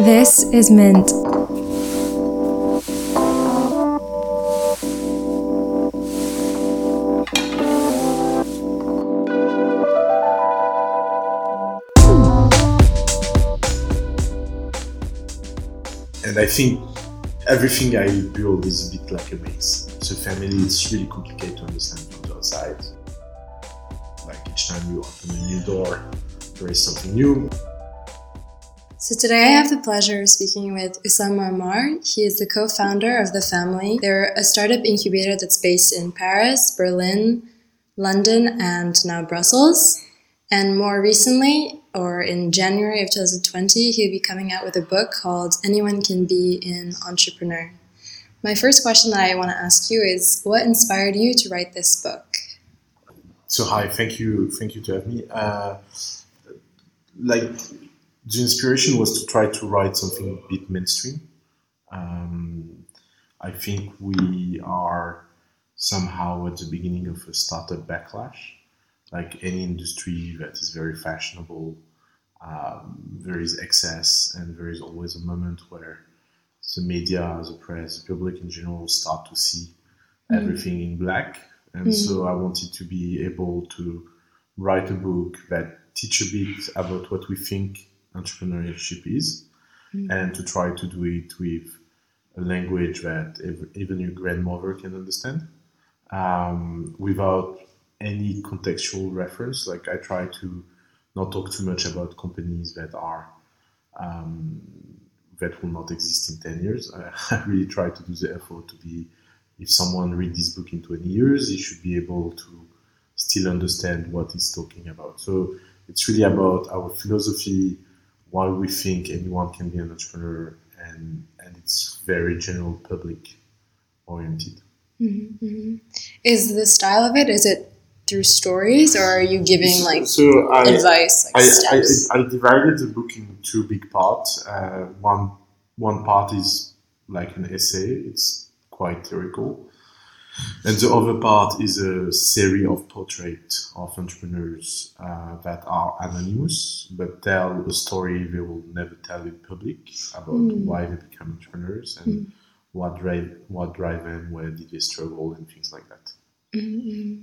This is Mint. And I think everything I build is a bit like a maze. So family, it's really complicated to understand from the outside. Like each time you open a new door, there is something new. So today I have the pleasure of speaking with Oussama Ammar. He is the co-founder of The Family. They're a startup incubator that's based in Paris, Berlin, London, and now Brussels. And more recently, or in January of 2020, he'll be coming out with a book called Anyone Can Be an Entrepreneur. My first question that I want to ask you is what inspired you to write this book? So hi, thank you, thank you to have me. Uh, like the inspiration was to try to write something a bit mainstream. Um, I think we are somehow at the beginning of a startup backlash. Like any industry that is very fashionable, um, there is excess, and there is always a moment where the media, the press, the public in general start to see mm. everything in black. And mm. so I wanted to be able to write a book that teach a bit about what we think entrepreneurship is mm. and to try to do it with a language that even your grandmother can understand um, without any contextual reference. Like I try to not talk too much about companies that are um, that will not exist in 10 years. I, I really try to do the effort to be, if someone read this book in 20 years, he should be able to still understand what he's talking about. So it's really about our philosophy, why we think anyone can be an entrepreneur, and and it's very general public oriented. Mm-hmm, mm-hmm. Is the style of it? Is it through stories, or are you giving like so I, advice? Like I, I, I, divided the book in two big parts. Uh, one one part is like an essay; it's quite theoretical, and the other part is a series of portraits of entrepreneurs uh, that are anonymous but tell a story they will never tell in public about mm. why they become entrepreneurs and mm. what drive what drive them, where did they struggle, and things like that. Mm-hmm.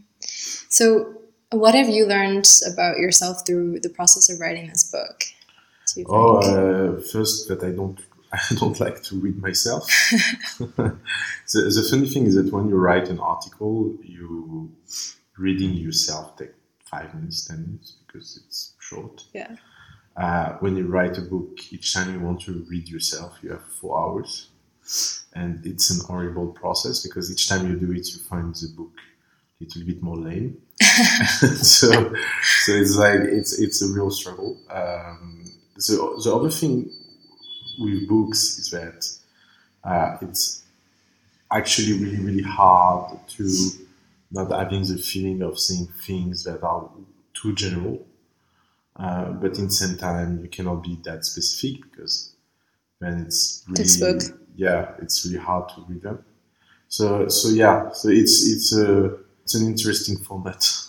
So, what have you learned about yourself through the process of writing this book? Oh, uh, first that I don't I don't like to read myself. the, the funny thing is that when you write an article, you reading yourself take five minutes, ten minutes because it's short. Yeah. Uh, when you write a book, each time you want to read yourself, you have four hours, and it's an horrible process because each time you do it, you find the book a little bit more lame. so, so it's like it's it's a real struggle. Um, the the other thing with books is that uh, it's actually really really hard to not having the feeling of saying things that are too general. Uh, but in the same time you cannot be that specific because then it's really yeah it's really hard to read them. So so yeah so it's it's a it's an interesting format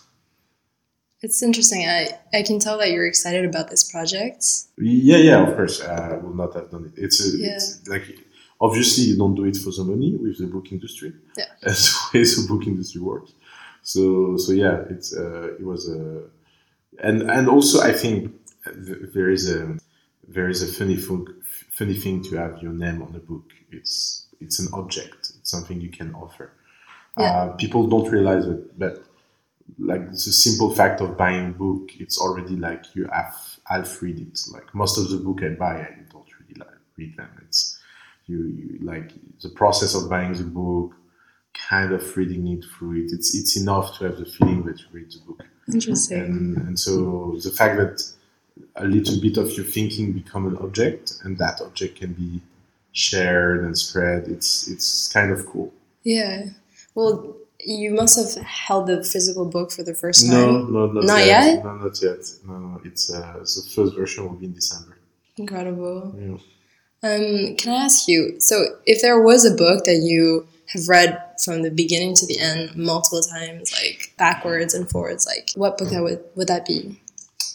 it's interesting. I, I can tell that you're excited about this project. Yeah, yeah, of course. Uh, I would not have done it. It's, a, yeah. it's like obviously you don't do it for the money with the book industry. Yeah, that's the way the book industry works. So so yeah, it's uh, it was a and and also I think there is a there is a funny thing, funny thing to have your name on a book. It's it's an object. It's something you can offer. Yeah. Uh, people don't realize it, but like the simple fact of buying a book, it's already like you have half read it. Like most of the book I buy, I don't really like read them. It's you, you like the process of buying the book, kind of reading it through it. It's it's enough to have the feeling that you read the book. Interesting. And, and so the fact that a little bit of your thinking become an object, and that object can be shared and spread. It's it's kind of cool. Yeah. Well, you must have held the physical book for the first time. No, no, not, not yet. yet. No, not yet. No, no. It's uh, the first version will be in December. Incredible. Yeah. Um, can I ask you? So, if there was a book that you have read from the beginning to the end multiple times, like backwards and forwards, like what book that would would that be?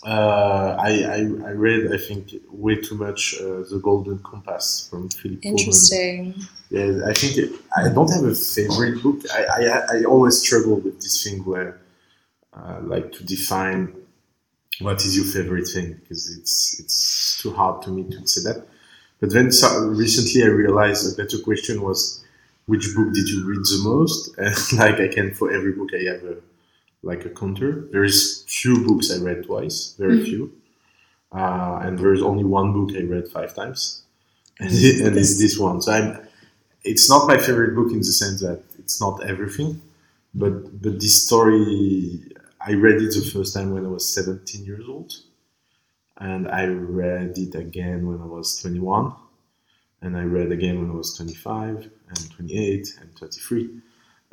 Uh, I, I I read I think way too much uh, the Golden Compass from Philip Pullman. Interesting. Yeah, I think it, I don't have a favorite book. I, I, I always struggle with this thing where, uh, like, to define what is your favorite thing because it's it's too hard to me to say that. But then so, recently I realized a better question was, which book did you read the most? And like I can for every book I have a like a counter. There is few books I read twice, very Mhm. few, uh, and there is only one book I read five times, and, it, and it's this one. So I'm it's not my favorite book in the sense that it's not everything, but but this story I read it the first time when I was 17 years old, and I read it again when I was 21, and I read again when I was 25 and 28 and 33,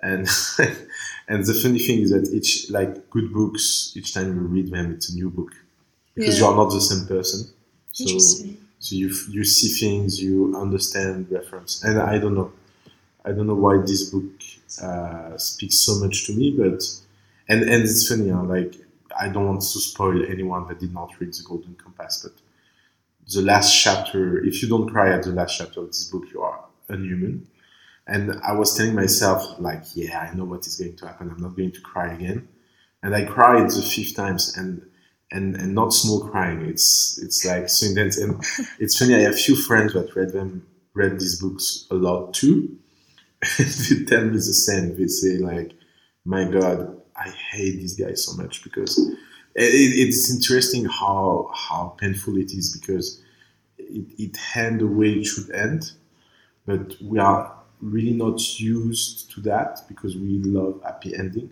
and and the funny thing is that each like good books, each time you read them, it's a new book because Yeah. you are not the same person. So so you you see things, you understand reference, and I don't know, I don't know why this book uh, speaks so much to me, but and and it's funny, huh? like I don't want to spoil anyone that did not read the Golden Compass, but the last chapter, if you don't cry at the last chapter of this book, you are unhuman. And I was telling myself, like, yeah, I know what is going to happen. I'm not going to cry again. And I cried the fifth times, and and and not small crying. It's it's like so intense. And it's funny. I have few friends that read them, read these books a lot too. they tell me the same. They say like, "My God, I hate this guy so much because it, it's interesting how how painful it is because it, it end the way it should end, but we are really not used to that because we love happy ending,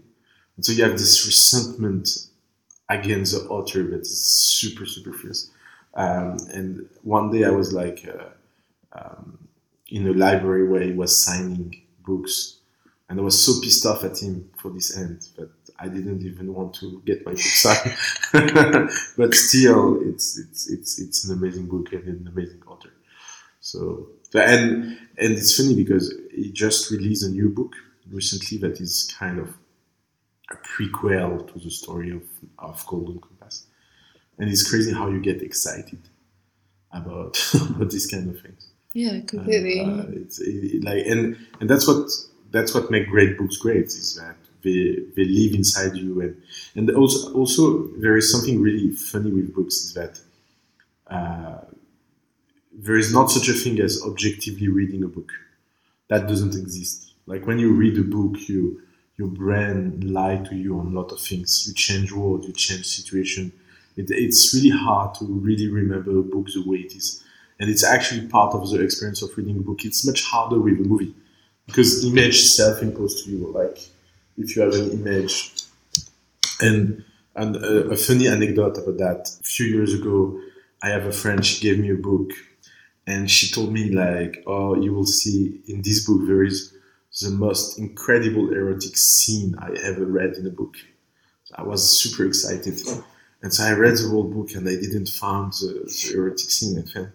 and so you have this resentment against the author that is super super fierce. Um, and one day I was like uh, um, in a library where he was signing books, and I was so pissed off at him for this end, that I didn't even want to get my book signed. but still, it's it's it's it's an amazing book and an amazing author. So so- and and it's funny because he just released a new book recently that is kind of a prequel to the story of, of Golden Compass. And it's crazy how you get excited about, about these kind of things. Yeah, completely. Uh, it's it, like and and that's what that's what make great books great is that they they live inside you and and also also there is something really funny with books is that uh, there is not such a thing as objectively reading a book that doesn't exist like when you read a book you your brain lie to you on a lot of things you change world, you change situation it, it's really hard to really remember a book the way it is and it's actually part of the experience of reading a book. It's much harder with a movie because image self-imposed to you. Like if you have an image, and and a, a funny anecdote about that. A few years ago, I have a friend. She gave me a book, and she told me like, "Oh, you will see in this book there is the most incredible erotic scene I ever read in a book." So I was super excited, and so I read the whole book, and I didn't find the, the erotic scene. And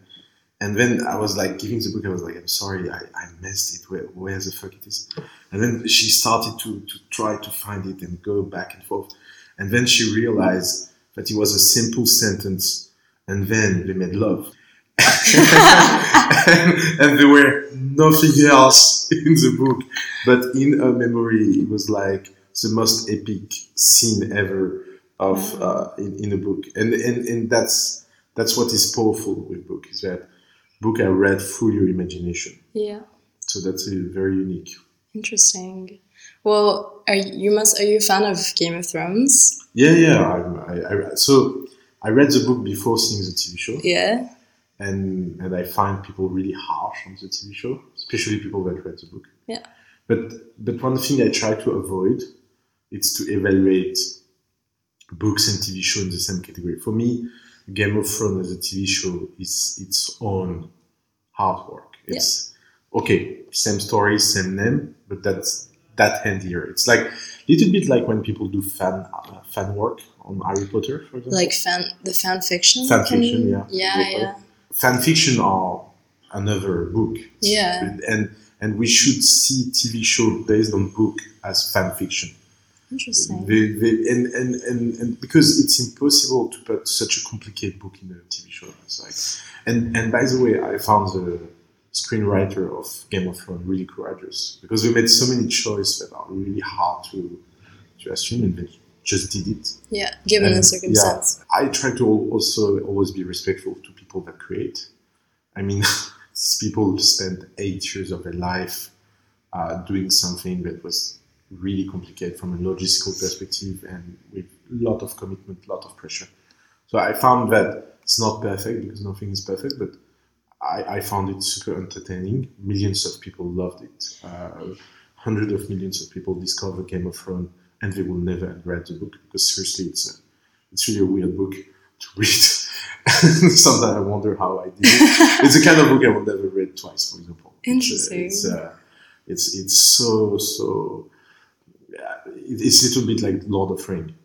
and then I was like giving the book, I was like, I'm sorry, I, I missed it. Where, where the fuck it is? And then she started to, to try to find it and go back and forth. And then she realized that it was a simple sentence. And then they made love. and, there were nothing else in the book. But in her memory, it was like the most epic scene ever of uh, in, in a book. And, and, and that's, that's what is powerful with book is that book I read through your imagination. yeah, So that's very unique. interesting. Well, are you, you must are you a fan of Game of Thrones? Yeah, yeah. I'm, I, I, so I read the book before seeing the TV show, Yeah. And and I find people really harsh on the TV show, especially people that read the book. Yeah. But but one thing I try to avoid is to evaluate books and TV show in the same category. For me, Game of Thrones as a TV show is its own hard work. It's okay, same story, same name, but that's that handier. It's like a little bit like when people do fan uh, fan work on Harry Potter, for example. Like fan the fan fiction. Fan fiction, yeah. Yeah, Yeah. Fan fiction are another book. Yeah. And and we should see TV show based on book as fan fiction. Interesting. They, they, and, and, and, and because it's impossible to put such a complicated book in a TV show. It's like, and, and by the way, I found the screenwriter of Game of Thrones really courageous because we made so many choices that are really hard to, to assume and they just did it. Yeah, given And, the circumstance. Yeah, I try to also always be respectful to people that create. I mean, these people spend eight years of their life uh, doing something that was really complicated from a logistical perspective and with a lot of commitment, a lot of pressure. So I found that it's not perfect because nothing is perfect, but I, I found it super entertaining. Millions of people loved it. Uh, hundreds of millions of people discovered Game of Thrones and they will never read the book because seriously, it's a, it's really a weird book to read. Sometimes I wonder how I did it. It's a kind of book I will never read twice, for example. Uh, Interesting. It's, uh, it's, it's so, so, it- it's a little bit like Lord of Ring.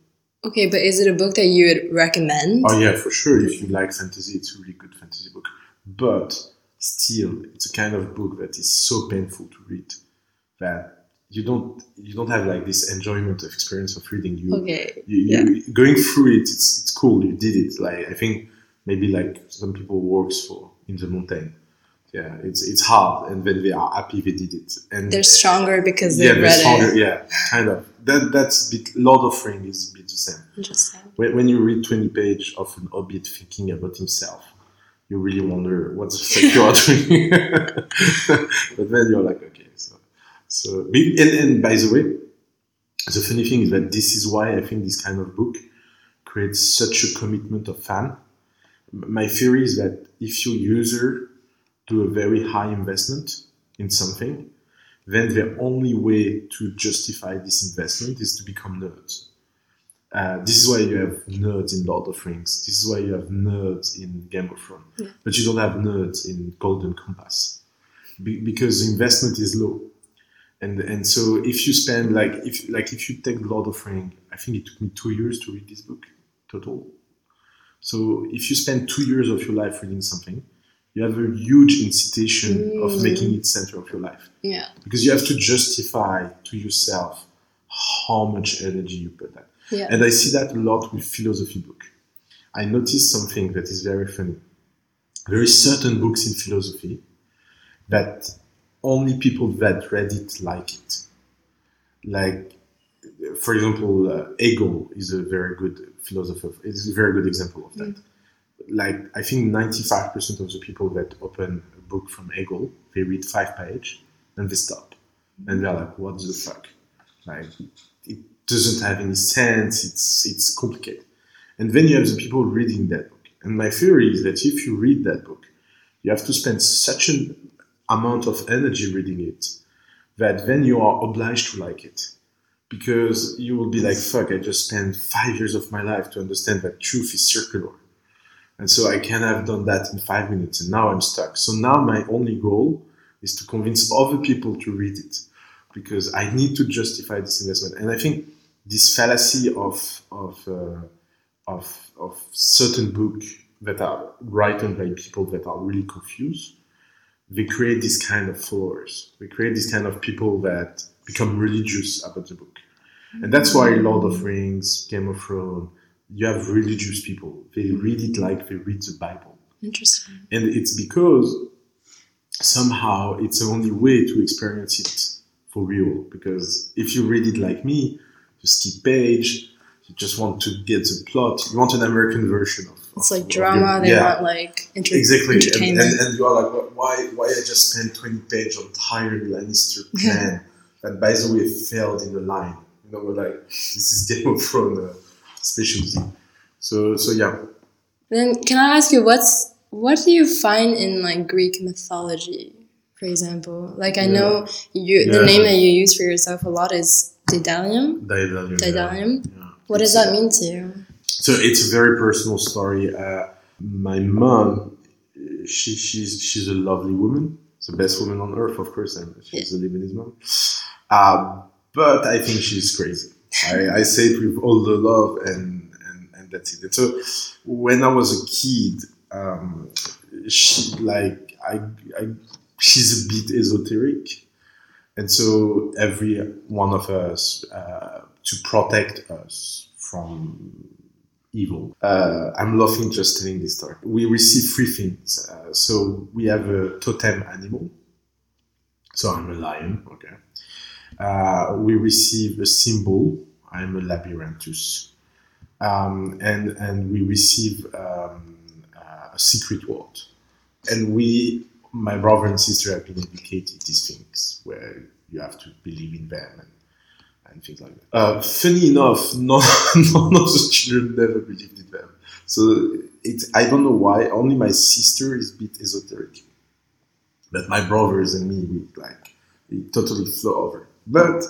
Okay, but is it a book that you would recommend? Oh yeah, for sure. If you like fantasy, it's a really good fantasy book. But still, it's a kind of book that is so painful to read that you don't you don't have like this enjoyment of experience of reading. You, Okay. you, you going through it. It's it's cool. You did it. Like I think maybe like some people works for in the mountain. Yeah, it's it's hard, and then they are happy they did it. And They're stronger because yeah, they've they're read stronger. it. Yeah, kind of. That that's a bit. Lord of Ring is a bit the same Interesting. when, when you read 20 page of an hobbit thinking about himself, you really wonder what the fuck you are doing. but then you're like, okay, so, so, and, and by the way, the funny thing is that this is why I think this kind of book creates such a commitment of fan. My theory is that if your user do a very high investment in something, then the only way to justify this investment is to become nerds. Uh, this is why you have nerds in Lord of Rings. This is why you have nerds in Game of Thrones. Yeah. But you don't have nerds in Golden Compass Be- because the investment is low. And and so if you spend like if like if you take Lord of Rings, I think it took me two years to read this book total. So if you spend two years of your life reading something, you have a huge incitation of Mm. making it center of your life Yeah. because you have to justify to yourself how much energy you put that. Yeah. And I see that a lot with philosophy book. I noticed something that is very funny. There is certain books in philosophy that only people that read it like it. Like, for example, uh, Hegel is a very good philosopher. It's a very good example of that. Like, I think 95% of the people that open a book from Hegel, they read five page and they stop. And they're like, what the fuck? Like, it doesn't have any sense. It's, it's complicated. And then you have the people reading that book. And my theory is that if you read that book, you have to spend such an amount of energy reading it that then you are obliged to like it. Because you will be like, fuck, I just spent five years of my life to understand that truth is circular. And so I can have done that in five minutes, and now I'm stuck. So now my only goal is to convince other people to read it because I need to justify this investment. And I think this fallacy of of uh, of, of certain book that are written by people that are really confused, they create this kind of followers. We create this kind of people that become religious about the book. And that's why Lord of Rings, Game of Thrones, you have religious people. They read it like they read the Bible. Interesting. And it's because somehow it's the only way to experience it for real. Because if you read it like me, you skip page, you just want to get the plot. You want an American version of. It's like drama. They yeah, want like enter- exactly. And, entertainment. and, and you are like, why? Why I just spent twenty pages on Tyrion Lannister plan that, by the way, failed in the line. You know, we're like, this is Game of Thrones uh, specialty. So, so yeah. Then can I ask you what's what do you find in like Greek mythology, for example? Like I Yeah. know you the name that you use for yourself a lot is Daedalium. Daedalium. Daedalium? Yeah. What does that mean to you? So it's a very personal story. Uh, my mom, she, she's she's a lovely woman, the best woman on earth, of course, and she's a Lebanese mom. Uh, but I think she's crazy. I, I say it with all the love, and, and, and that's it. And so when I was a kid, um, she like I, I she's a bit esoteric, And so every one of us, uh, to protect us from evil. Uh, I'm laughing just telling this story. We receive three things. Uh, so we have a totem animal. So I'm a lion, okay. Uh, we receive a symbol. I'm a labyrinthus. Um, and, and we receive um, uh, a secret word. And we, my brother and sister, have been educated these things where you have to believe in them and things like that. Uh, funny enough, none, none of the children never believed in them. So it's I don't know why. Only my sister is a bit esoteric, but my brothers and me, we like we totally flow over. But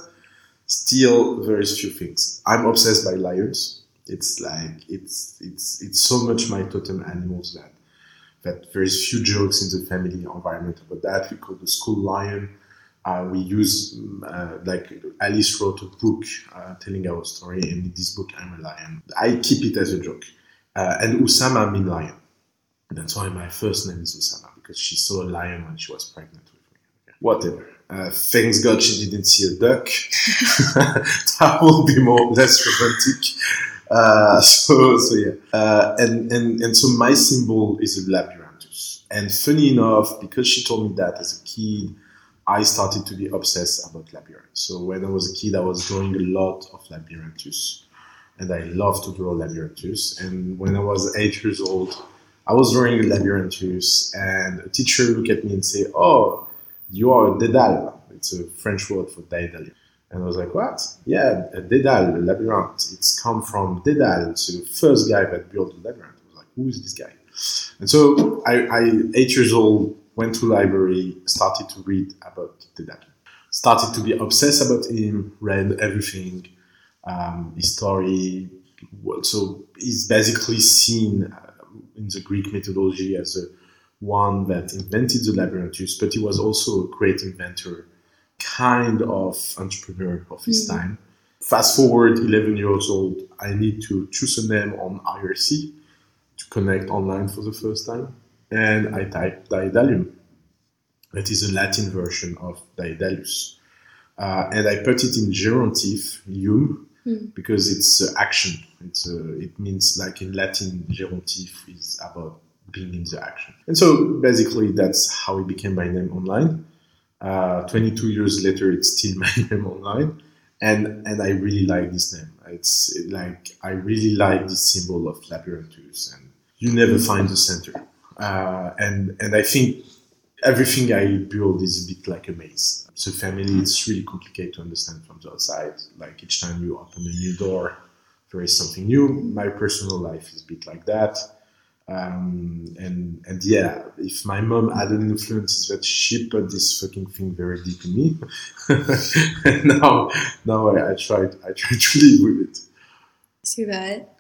still, there's few things. I'm obsessed by lions. It's like it's it's it's so much my totem animals that that there's few jokes in the family environment about that. We call the school lion uh, we use uh, like Alice wrote a book uh, telling our story, and in this book, I'm a lion. I keep it as a joke. Uh, and Usama means lion. That's why my first name is Usama because she saw a lion when she was pregnant with me. Okay. Whatever. Uh, thanks God she didn't see a duck. that would be more less romantic. Uh, so so yeah. and and and so my symbol is a labyrinthus. And funny enough, because she told me that as a kid I started to be obsessed about labyrinth. So when I was a kid, I was drawing a lot of labyrinthus, and I love to draw labyrinthus. And when I was eight years old, I was drawing a labyrinthus, and a teacher looked at me and say, "Oh, you are a dédale." It's a French word for daedalian. And I was like, "What? Yeah, a dédale, a labyrinth. It's come from Dédale, so the first guy that built the labyrinth." I was like, "Who is this guy?" And so I, I eight years old went to library, started to read about Dédale. Started to be obsessed about him, read everything, um, his story. So he's basically seen uh, in the Greek mythology as a one that invented the labyrinthus, but he was also a great inventor, kind of entrepreneur of his mm-hmm. time. Fast forward 11 years old, I need to choose a name on IRC to connect online for the first time and I type Daedalium. That is a Latin version of Daedalus. Uh, and I put it in gérondif, yum, mm. because it's uh, action. It's uh, it means like in Latin, gérondif is about being in the action. And so basically that's how it became my name online. Uh, 22 years later, it's still my name online. And, and I really like this name. It's like, I really like this symbol of labyrinthus and you never find the center. Uh, and and I think everything I build is a bit like a maze. So family, it's really complicated to understand from the outside. Like each time you open a new door, there is something new. My personal life is a bit like that. Um, and and yeah, if my mom had an influence, that she put this fucking thing very deep in me. and now now I, I tried I try to live with it. See that.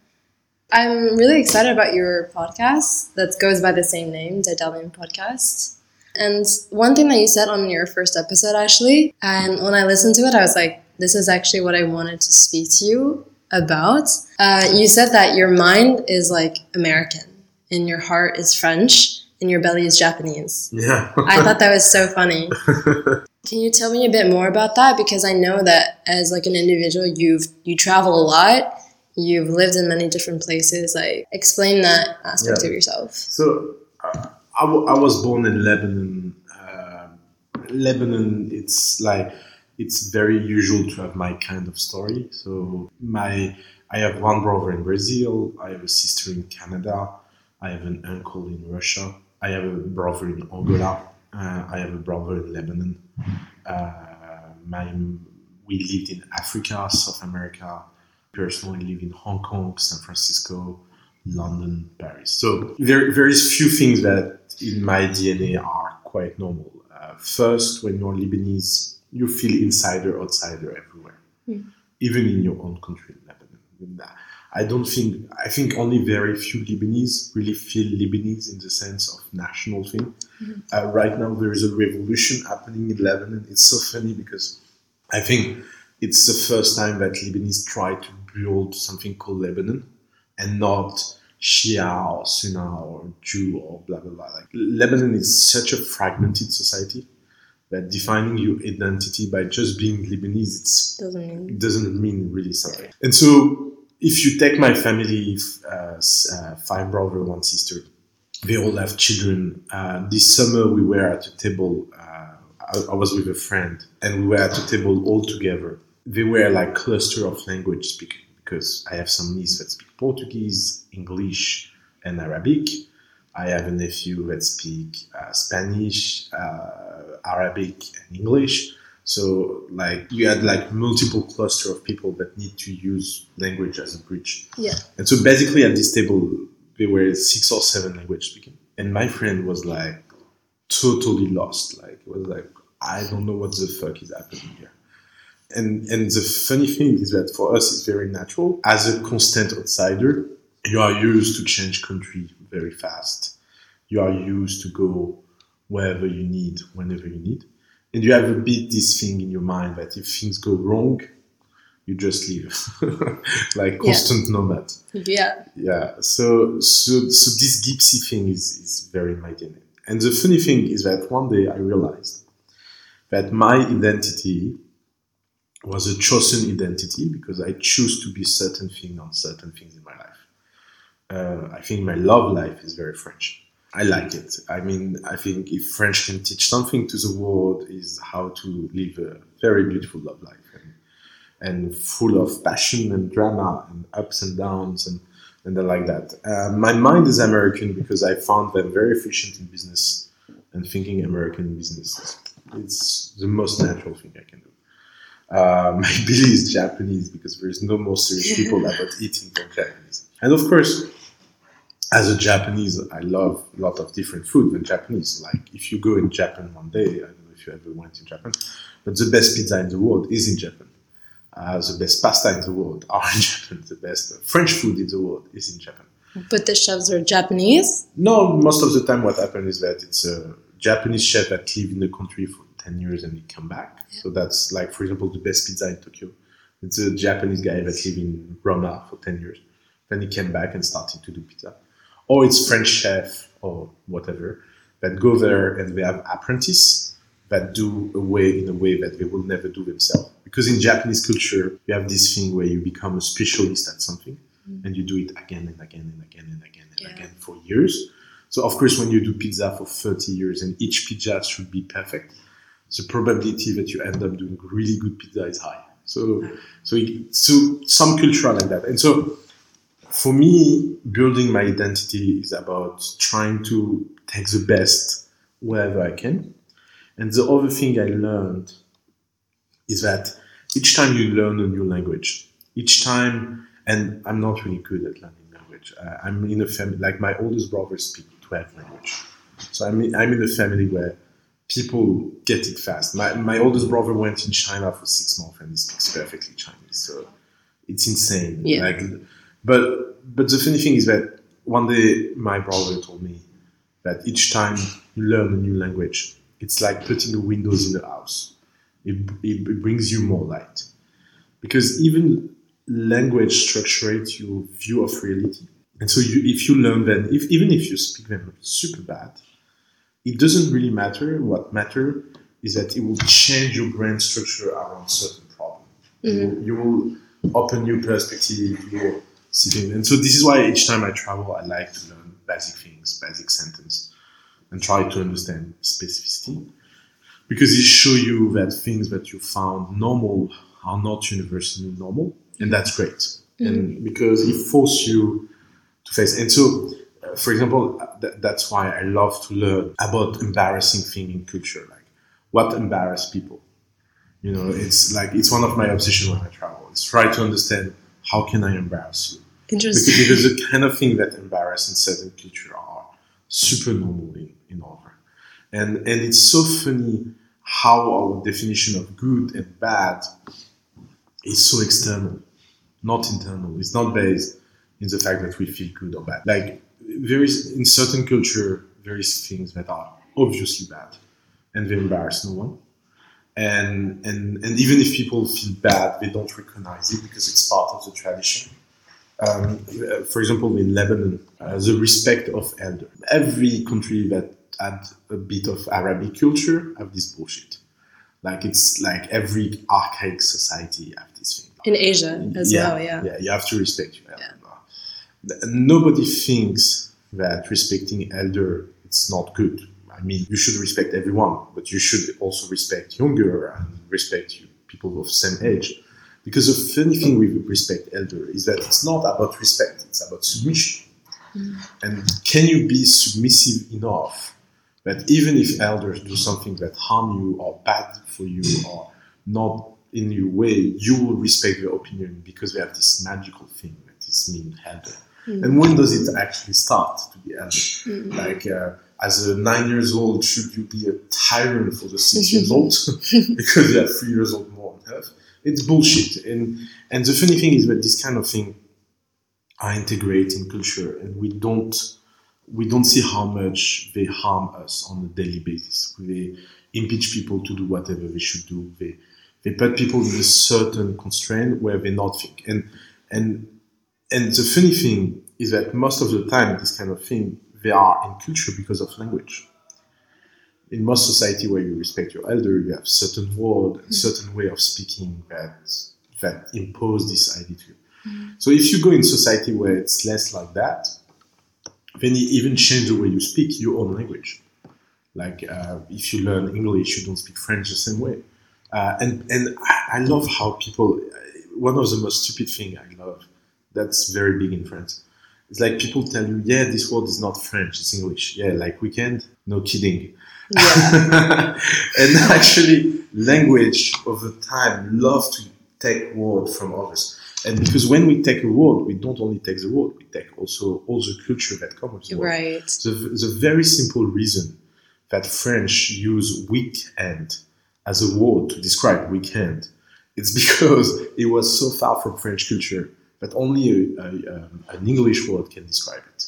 I'm really excited about your podcast that goes by the same name, the Daedalian Podcast. And one thing that you said on your first episode, actually, and when I listened to it, I was like, this is actually what I wanted to speak to you about. Uh, you said that your mind is like American, and your heart is French, and your belly is Japanese. Yeah. I thought that was so funny. Can you tell me a bit more about that? Because I know that as like an individual, you've you travel a lot you've lived in many different places. Like, explain that aspect yeah. of yourself. So, uh, I, w- I was born in Lebanon. Uh, Lebanon, it's like it's very usual to have my kind of story. So, my I have one brother in Brazil. I have a sister in Canada. I have an uncle in Russia. I have a brother in Angola. Uh, I have a brother in Lebanon. Uh, my we lived in Africa, South America, personally live in Hong Kong, San Francisco, London, Paris. So there, there is few things that in my DNA are quite normal. Uh, first, when you're Lebanese, you feel insider, outsider everywhere, mm. even in your own country, in Lebanon. I don't think I think only very few Lebanese really feel Lebanese in the sense of national thing. Mm-hmm. Uh, right now, there is a revolution happening in Lebanon. It's so funny because I think it's the first time that Lebanese try to build something called Lebanon and not Shia or Sunni or Jew or blah blah blah. Like Lebanon is such a fragmented society that defining your identity by just being Lebanese it's, Doesn't mean. doesn't mean really something. And so, if you take my family, uh, uh, five brother, one sister, they all have children. Uh, this summer, we were at a table. Uh, I, I was with a friend, and we were at a table all together. They were like cluster of language speaking because I have some niece that speak Portuguese, English, and Arabic. I have a nephew that speak uh, Spanish, uh, Arabic, and English. So like you had like multiple cluster of people that need to use language as a bridge. Yeah. And so basically at this table there were six or seven language speaking. And my friend was like totally lost. Like it was like I don't know what the fuck is happening here. And and the funny thing is that for us it's very natural. As a constant outsider, you are used to change country very fast. You are used to go wherever you need, whenever you need. And you have a bit this thing in your mind that if things go wrong, you just leave. like constant nomad. Yeah. Yeah. So so so this gypsy thing is, is very my DNA. And the funny thing is that one day I realized that my identity was a chosen identity because I choose to be certain thing on certain things in my life. Uh, I think my love life is very French. I like it. I mean, I think if French can teach something to the world, is how to live a very beautiful love life and, and full of passion and drama and ups and downs and and then like that. Uh, my mind is American because I found them very efficient in business and thinking American business. It's the most natural thing I can do. My belly is Japanese because there is no more serious people about eating than Japanese. And of course, as a Japanese, I love a lot of different food than Japanese. Like if you go in Japan one day, I don't know if you ever went to Japan, but the best pizza in the world is in Japan. Uh, the best pasta in the world are in Japan. The best French food in the world is in Japan. But the chefs are Japanese. No, most of the time what happens is that it's a Japanese chef that live in the country for 10 years and he come back. So that's like, for example, the best pizza in Tokyo. It's a Japanese guy that live in Roma for 10 years. Then he came back and started to do pizza. Or it's French chef or whatever that go there and they have apprentice that do a way in a way that they will never do themselves. Because in Japanese culture, you have this thing where you become a specialist at something mm. and you do it again and again and again and again and Yeah. again for years. So of course, when you do pizza for 30 years and each pizza should be perfect, the probability that you end up doing really good pizza is high. So, so, so some culture like that. And so for me, building my identity is about trying to take the best wherever I can. And the other thing I learned is that each time you learn a new language, each time, and I'm not really good at learning language. Uh, I'm in a family, like my oldest brother speaks 12 language. So I'm in, I'm in a family where people get it fast. My, my oldest brother went in China for six months and he speaks perfectly Chinese. So it's insane. Yeah. Like, but but the funny thing is that one day my brother told me that each time you learn a new language, it's like putting the windows in the house. It, it, it brings you more light because even language structures your view of reality. And so you, if you learn them, if even if you speak them super bad, it doesn't really matter. What matter is that it will change your brain structure around certain problem. You, mm-hmm. will, you will open new perspective. You will see things. And so this is why each time I travel, I like to learn basic things, basic sentence, and try to understand specificity because it show you that things that you found normal are not universally normal, and that's great. Mm-hmm. And because it forces you to face. And so, for example, th- that's why I love to learn about embarrassing thing in culture, like what embarrass people. You know, it's like it's one of my obsession when I travel. It's try to understand how can I embarrass you because, Interesting. because the kind of thing that embarrass in certain culture are super normal in, in other. And and it's so funny how our definition of good and bad is so external, not internal. It's not based in the fact that we feel good or bad. Like there is in certain culture there is things that are obviously bad and they embarrass no one. And, and, and even if people feel bad, they don't recognize it because it's part of the tradition. Um, for example, in Lebanon, uh, the respect of elder. Every country that had a bit of Arabic culture have this bullshit. Like it's like every archaic society have this thing. In Asia as yeah, well, yeah. Yeah, you have to respect your elder. Yeah. Nobody thinks that respecting elder it's not good. I mean, you should respect everyone, but you should also respect younger and respect people of same age. Because the funny thing with respect elder is that it's not about respect; it's about submission. Mm. And can you be submissive enough that even if elders do something that harm you or bad for you or not in your way, you will respect their opinion because they have this magical thing that is mean elder. And when does it actually start to be elder? Like uh, as a nine years old, should you be a tyrant for the six years old because you have three years old more on earth? It's bullshit. And and the funny thing is that this kind of thing are integrated in culture, and we don't we don't see how much they harm us on a daily basis. They impeach people to do whatever they should do. They they put people in a certain constraint where they not think. And and and the funny thing is that most of the time, this kind of thing they are in culture because of language. In most society where you respect your elder, you have certain word, and certain way of speaking that that impose this idea to you. So if you go in society where it's less like that, then you even change the way you speak your own language. Like uh, if you learn English, you don't speak French the same way. Uh, and and I, I love how people. One of the most stupid thing I love that's very big in France. It's like people tell you, yeah, this word is not French, it's English. Yeah, like weekend. No kidding. Yeah. and actually, language over time love to take word from others. And because when we take a word, we don't only take the word, we take also all the culture that comes with the word. right. The, the very simple reason that French use weekend as a word to describe weekend, it's because it was so far from French culture that only a, a, um, an English word can describe it.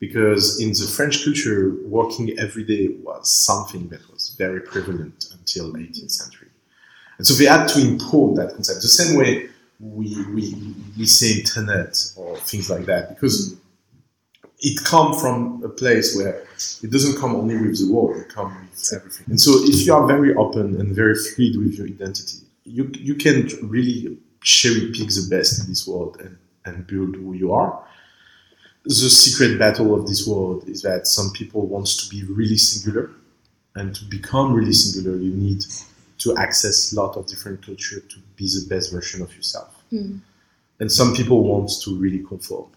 Because in the French culture, working every day was something that was very prevalent until 18th century. And so they had to import that concept. The same way we, we, we say internet or things like that, because it come from a place where it doesn't come only with the word, it comes with everything. And so if you are very open and very fluid with your identity, you, you can really cherry pick the best in this world and, and build who you are. The secret battle of this world is that some people want to be really singular, and to become really singular, you need to access a lot of different culture to be the best version of yourself. Hmm. And some people want to really conform.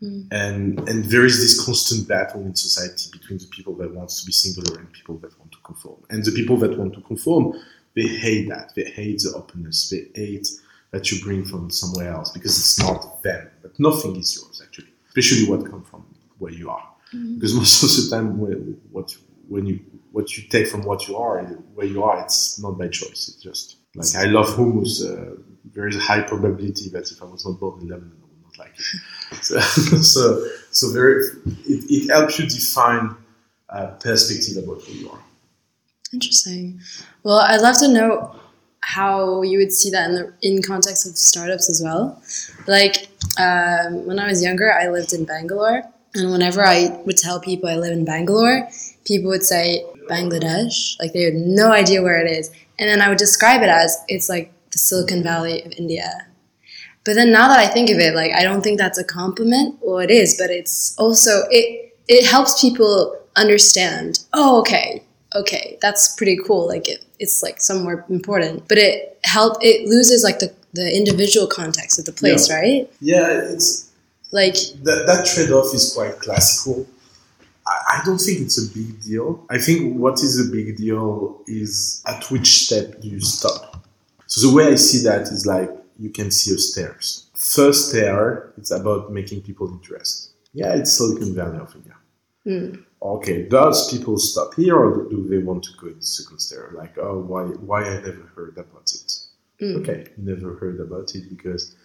Hmm. And and there is this constant battle in society between the people that wants to be singular and people that want to conform. And the people that want to conform, they hate that. They hate the openness. They hate that you bring from somewhere else because it's not them. But nothing is yours actually, especially what comes from where you are. Because most of the time, when, what when you what you take from what you are, where you are, it's not by choice. It's just like I love hummus. Uh, there is a high probability that if I was not born in Lebanon, I would not like it. So, so, so very, it, it helps you define a perspective about who you are. Interesting. Well, I'd love to know how you would see that in the in context of startups as well. Like um, when I was younger, I lived in Bangalore, and whenever I would tell people I live in Bangalore, people would say Bangladesh, like they had no idea where it is, and then I would describe it as it's like the Silicon Valley of India. But then now that I think of it, like I don't think that's a compliment. Well, it is, but it's also it it helps people understand. Oh, okay, okay, that's pretty cool. Like it, it's like somewhere important, but it help it loses like the the individual context of the place, Yeah. right? Yeah, it's Like that, that trade-off is quite classical. I, I don't think it's a big deal. I think what is a big deal is at which step do you stop. So the way I see that is like you can see a stairs. First stair, it's about making people interested. Yeah, it's Silicon Valley of India. Hmm. Okay, does people stop here or do they want to go in the second stair? Like, oh, why, why I never heard about it? Mm. Okay, never heard about it because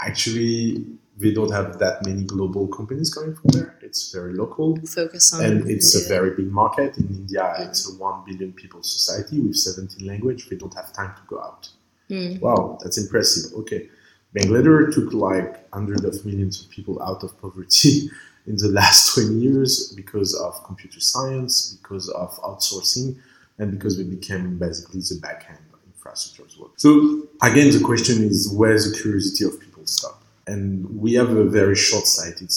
actually we don't have that many global companies coming from there. It's very local focus on and it's a very big market. In India, mm. it's a 1 billion people society with 17 language. They don't have time to go out. Mm. Wow, that's impressive. Okay. Bangladesh took like hundreds of millions of people out of poverty in the last 20 years because of computer science, because of outsourcing, and because we became basically the backend infrastructure as well. So again, the question is where the curiosity of people stop. And we have a very short-sighted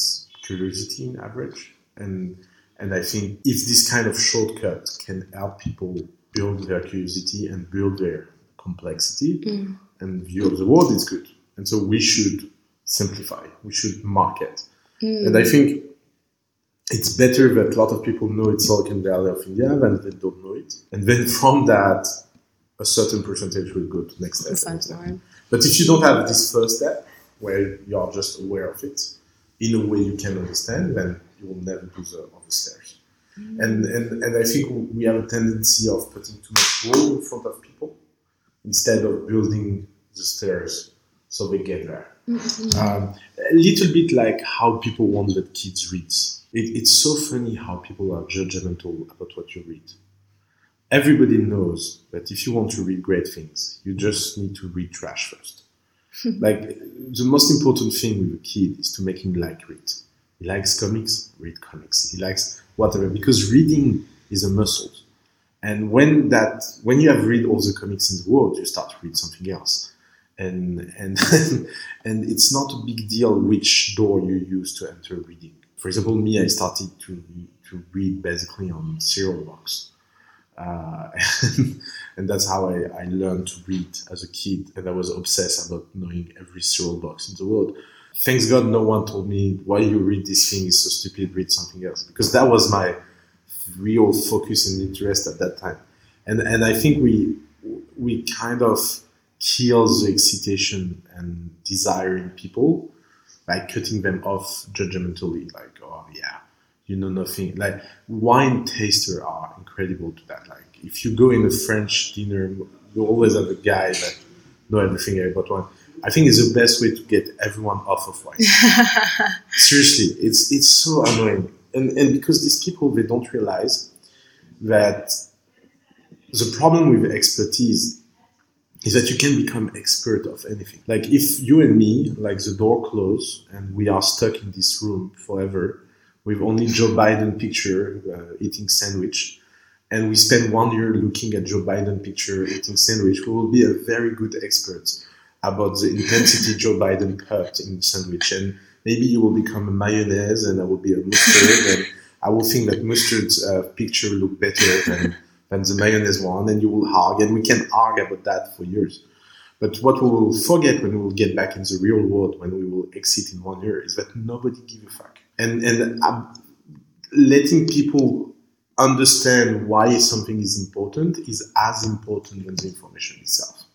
curiosity in average. And and I think if this kind of shortcut can help people build their curiosity and build their complexity Mm. and view of the world, it's good. And so we should simplify. We should market. Mm. And I think it's better that a lot of people know it's Silicon Valley of India than they don't know it. And then from that, a certain percentage will go to next step. The next step. But if you don't have this first step, where you are just aware of it, in a way you can understand, then you will never do the other stairs. And, and and I think we have a tendency of putting too much wall in front of people instead of building the stairs so they get there. Um, a little bit like how people want that kids read. It, it's so funny how people are judgmental about what you read. Everybody knows that if you want to read great things, you just need to read trash first. like the most important thing with a kid is to make him like read. He likes comics, read comics. He likes whatever because reading is a muscle. And when that when you have read all the comics in the world, you start to read something else. And and and it's not a big deal which door you use to enter reading. For example, me, I started to to read basically on cereal box. Uh, and that's how I, I learned to read as a kid. And I was obsessed about knowing every cereal box in the world. Thanks God, no one told me why you read this thing is so stupid. Read something else because that was my real focus and interest at that time. And and I think we we kind of kill the excitation and desire in people by cutting them off judgmentally. Like, oh yeah, you know nothing. Like wine tasters are incredible to that. Like if you go in a French dinner, you always have a guy that know everything about wine. I think it's the best way to get everyone off of wine. Seriously, it's it's so annoying, and and because these people they don't realize that the problem with expertise is that you can become expert of anything. Like if you and me, like the door closed and we are stuck in this room forever with only Joe Biden picture uh, eating sandwich, and we spend one year looking at Joe Biden picture eating sandwich, we will be a very good expert about the intensity Joe Biden put in sandwich, and maybe you will become a mayonnaise, and I will be a mustard, and I will think that mustard's uh, picture look better than than the mayonnaise one, and you will argue, and we can argue about that for years. But what we will forget when we will get back in the real world, when we will exit in one year, is that nobody give a fuck. And and uh, letting people understand why something is important is as important than the information itself.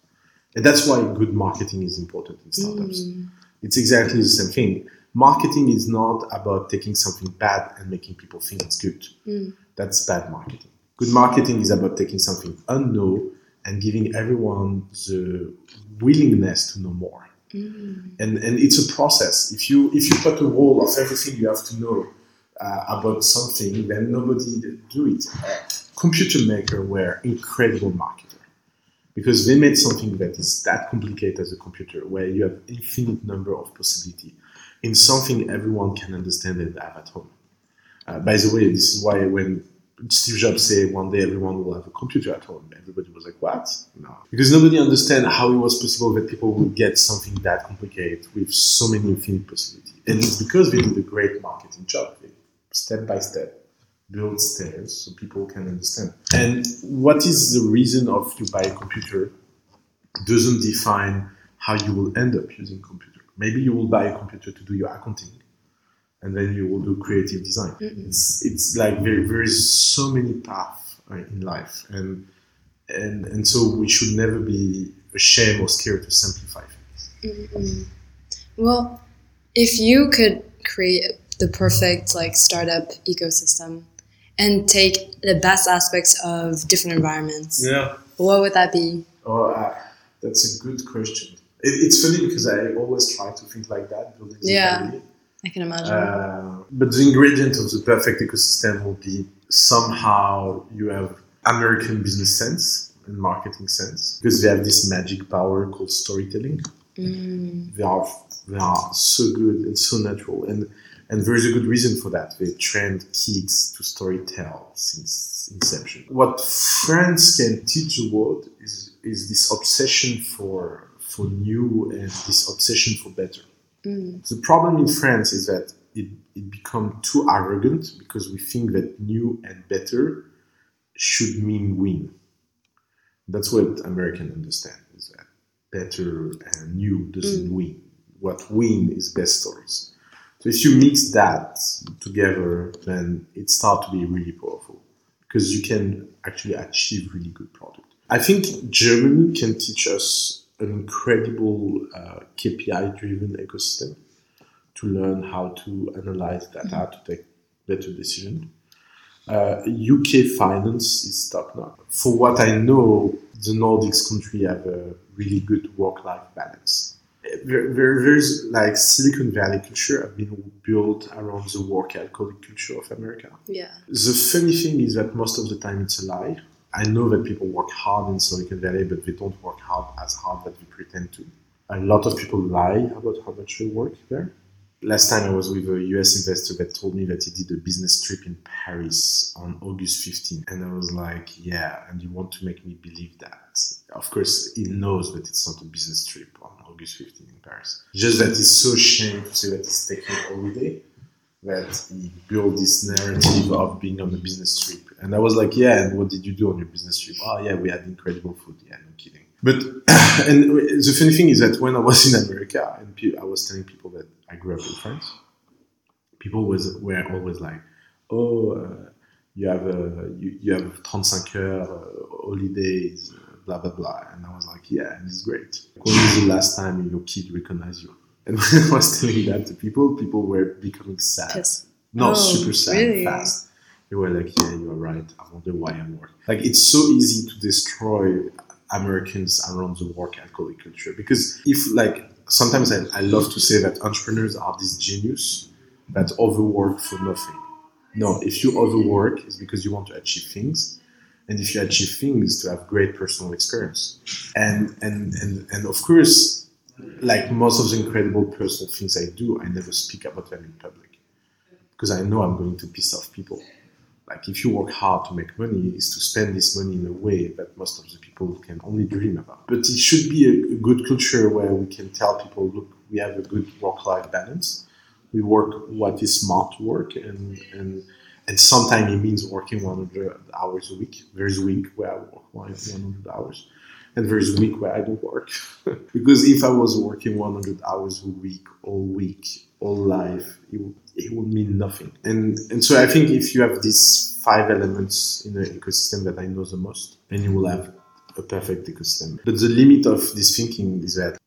And that's why good marketing is important in startups. Mm. It's exactly the same thing. Marketing is not about taking something bad and making people think it's good. Mm. That's bad marketing. Good marketing is about taking something unknown and giving everyone the willingness to know more. Mm. And and it's a process. If you if you put a wall of everything you have to know uh, about something, then nobody do it. Uh, computer maker were incredible marketer because they made something that is that complicated as a computer, where you have infinite number of possibility in something everyone can understand and have at home. Uh, by the way, this is why when Steve Jobs said one day everyone will have a computer at home, everybody was like, "What?" No, because nobody understand how it was possible that people would get something that complicated with so many infinite possibilities. And it's because they did a great marketing job. They step by step build stairs so people can understand. And what is the reason of you buy a computer doesn't define how you will end up using computer. Maybe you will buy a computer to do your accounting, and then you will do creative design. Mm-mm. It's it's like there, there is so many paths uh, in life, and and and so we should never be ashamed or scared to simplify things. Mm-mm. Well, if you could create the perfect like startup ecosystem and take the best aspects of different environments, Yeah. what would that be? Oh, uh, that's a good question. It, it's funny because I always try to think like that, building Yeah. family. I can imagine. Uh, but the ingredient of the perfect ecosystem will be somehow you have American business sense and marketing sense because they have this magic power called storytelling. Mm. They are they are so good and so natural. And And there is a good reason for that. They trained kids to storytell since inception. What France can teach the world is, is this obsession for, for new and this obsession for better. Mm. The problem in France is that it, it become too arrogant because we think that new and better should mean win. That's what Americans understand is that better and new doesn't win. What win is best stories. So if you mix that together, then it starts to be really powerful because you can actually achieve really good product. I think Germany can teach us an incredible uh, KPI-driven ecosystem to learn how to analyze data to take better decisions. Uh, UK finance is top notch. For what I know, the Nordics country have a really good work-life balance. There, there- there's like Silicon Valley culture have been built around the work alcoholic culture of America. Yeah. The funny thing is that most of the time it's a lie. I know that people work hard in Silicon Valley, but they don't work hard as hard as we pretend to. A lot of people lie about how much they work there. Last time I was with a US investor that told me that he did a business trip in Paris on August 15. And I was like, yeah, and you want to make me believe that. Of course, he knows that it's not a business trip on August 15 in Paris. Just that he's so ashamed to say that he's taking a holiday that he built this narrative of being on a business trip. And I was like, yeah, and what did you do on your business trip? Oh, yeah, we had incredible food. Yeah, no kidding. But, and the funny thing is that when I was in America and I was telling people that I grew up in France, people was, were always like, oh, uh, you have a, you, you have 35 heures, uh, holidays, uh, blah, blah, blah. And I was like, yeah, and it's great. When was the last time your kid recognized you? And when I was telling that to people, people were becoming sad. Pissed. Not Oh, super sad really? fast. They were like, yeah, you are right. I wonder why I'm working. Like, it's so easy to destroy Americans around the work alcoholic culture. Because if, like, sometimes I, I love to say that entrepreneurs are this genius that overwork for nothing. No, if you overwork, it's because you want to achieve things. And if you achieve things, to have great personal experience. And, and, and, and of course, like most of the incredible personal things I do, I never speak about them in public because I know I'm going to piss off people. Like if you work hard to make money, is to spend this money in a way that most of the people can only dream about. But it should be a, a good culture where we can tell people, look, we have a good work-life balance. We work what is smart work, and and and sometimes it means working 100 hours a week. There's a week where I work 100 hours, and there's a week where I don't work. because if I was working 100 hours a week, all week, all life, it would, it would mean nothing. And and so I think if you have these five elements in an ecosystem that I know the most, then you will have a perfect ecosystem. But the limit of this thinking is that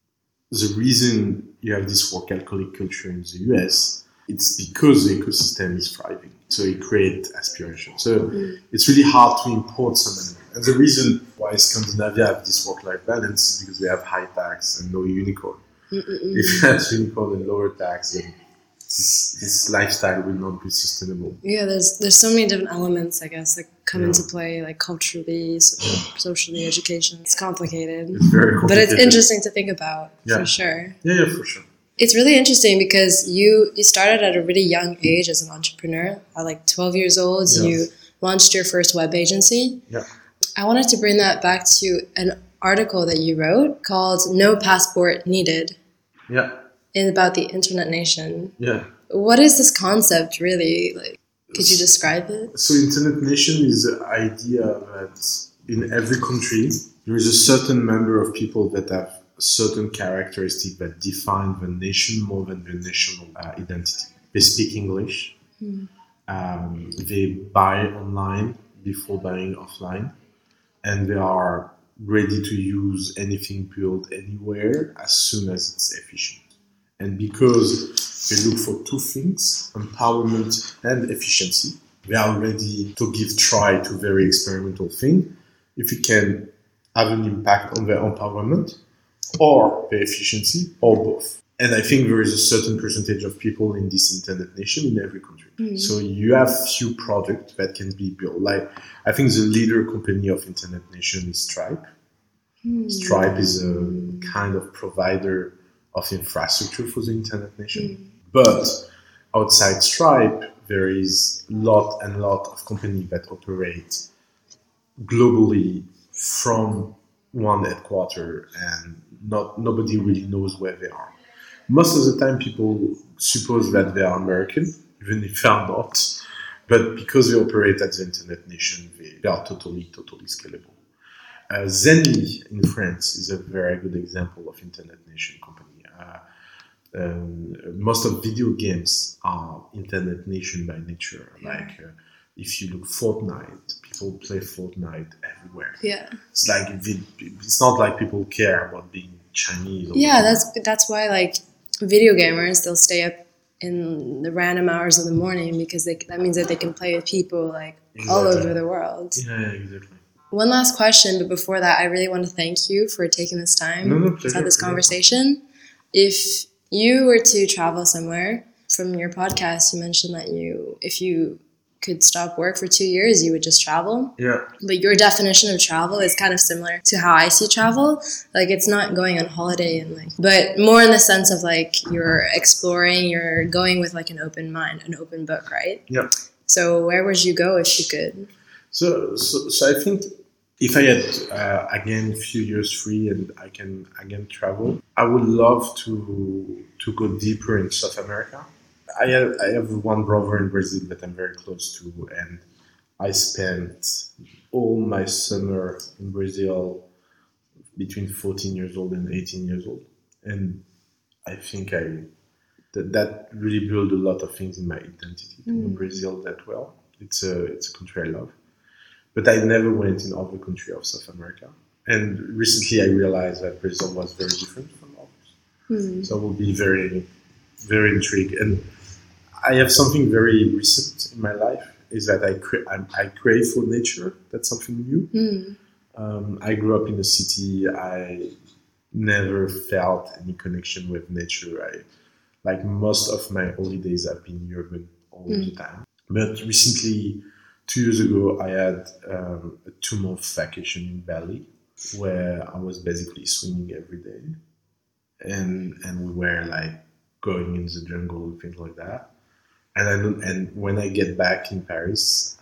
the reason you have this work alcoholic culture in the US, it's because the ecosystem is thriving. So it creates aspiration. So mm. it's really hard to import some element. And the reason why Scandinavia have this work-life balance is because we have high tax and no unicorn. Mm-mm-mm. If you unicorn and lower tax, then this, this lifestyle will not be sustainable. Yeah, there's there's so many different elements, I guess, that come Yeah. into play, like culturally, so- socially, education. It's complicated, It's very complicated. but it's interesting to think about Yeah. for sure. Yeah, yeah, for sure. It's really interesting because you you started at a really young age as an entrepreneur. At like 12 years old, Yes. you launched your first web agency. Yeah. I wanted to bring that back to an article that you wrote called "No Passport Needed" Yeah, in about the internet nation. yeah. What is this concept really? Like, could you describe it? So Internet Nation is the idea that in every country there is a certain number of people that have a certain characteristic that define the nation more than the national uh, identity. They speak English. Um, they buy online before buying offline, and they are ready to use anything built anywhere as soon as it's efficient. And because they look for two things, empowerment and efficiency, they are ready to give try to very experimental thing if it can have an impact on their empowerment or their efficiency or both. And I think there is a certain percentage of people in this internet nation in every country. Hmm. So you have few products that can be built. Like I think the leader company of internet nation is Stripe. Hmm. Stripe is a kind of provider of infrastructure for the internet nation. Hmm. But outside Stripe, there is lot and lot of companies that operate globally from one headquarter and not nobody really knows where they are. Most of the time, people suppose that they are American, even if they are not. But because they operate at the Internet Nation, they, they are totally, totally scalable. Uh, Zenly in France is a very good example of Internet Nation company. Uh, um, most of video games are Internet Nation by nature. Like uh, if you look Fortnite, people play Fortnite everywhere. Yeah. It's like it's not like people care about being Chinese. Or Yeah, that's that's why like video gamers they'll stay up in the random hours of the morning because they, that means that they can play with people like all over the world. yeah, exactly. One last question, but before that, I really want to thank you for taking this time No, no, to have this conversation. If you were to travel somewhere from your podcast, you mentioned that you, if you could stop work for two years, you would just travel. Yeah, But your definition of travel is kind of similar to how I see travel. Like it's not going on holiday and like, but more in the sense of like you're exploring, you're going with like an open mind, an open book, right? yeah. So where would you go if you could? So, so, so I think if I had uh, again a few years free and I can again travel, I would love to to go deeper in South America. I have I have one brother in Brazil that I'm very close to, and I spent all my summer in Brazil between 14 years old and 18 years old, and I think I that that really built a lot of things in my identity to know Mm. Brazil that well. It's a it's a country I love but I never went in other country of South America. And recently, I realized that Brazil was very different from others. Hmm. So I will be very, very intrigued. And I have something very recent in my life is that I cra- I, I crave for nature. That's something new. Hmm. Um, I grew up in a city. I never felt any connection with nature. I like most of my holidays have been urban all the time. But recently, two years ago, I had um, a two month vacation in Bali where I was basically swimming every day, and and we were like going in the jungle and things like that. And I don't, and when I get back in Paris,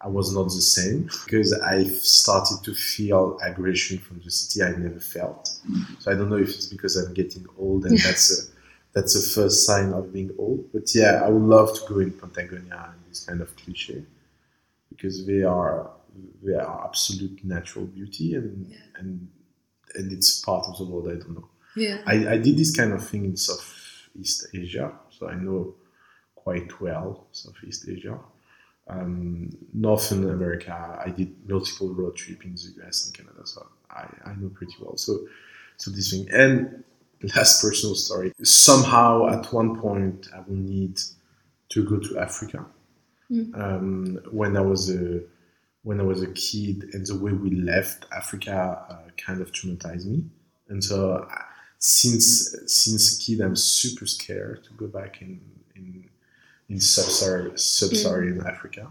I was not the same because I started to feel aggression from the city I never felt. So I don't know if it's because I'm getting old and that's a that's a first sign of being old. But yeah, I would love to go in Patagonia and this kind of cliche because they are they are absolute natural beauty and and and it's part of the world I don't know. Yeah. I, I did this kind of thing in Southeast Asia, so I know quite well Southeast Asia. Um, Northern America, I did multiple road trips in the US and Canada, so I, I know pretty well. So, so this thing. And last personal story. Somehow, at one point, I will need to go to Africa. Um, when I was a when I was a kid, and the way we left Africa uh, kind of traumatized me. And so, uh, since since a kid, I'm super scared to go back in in sub-Saharan sub-Saharan Africa.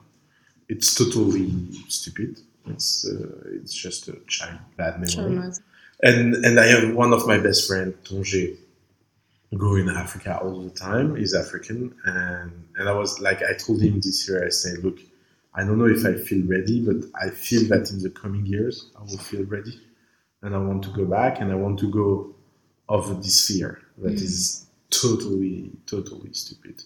It's totally stupid. It's uh, it's just a child bad memory. And and I have one of my best friend, Tonge, go in Africa all the time. He's African, and and I was like, I told him this year, I say, look, I don't know if I feel ready, but I feel that in the coming years I will feel ready, and I want to go back, and I want to go over this fear that is totally totally stupid.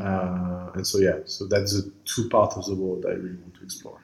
Uh, and so yeah, so that's the two part of the world I really want to explore.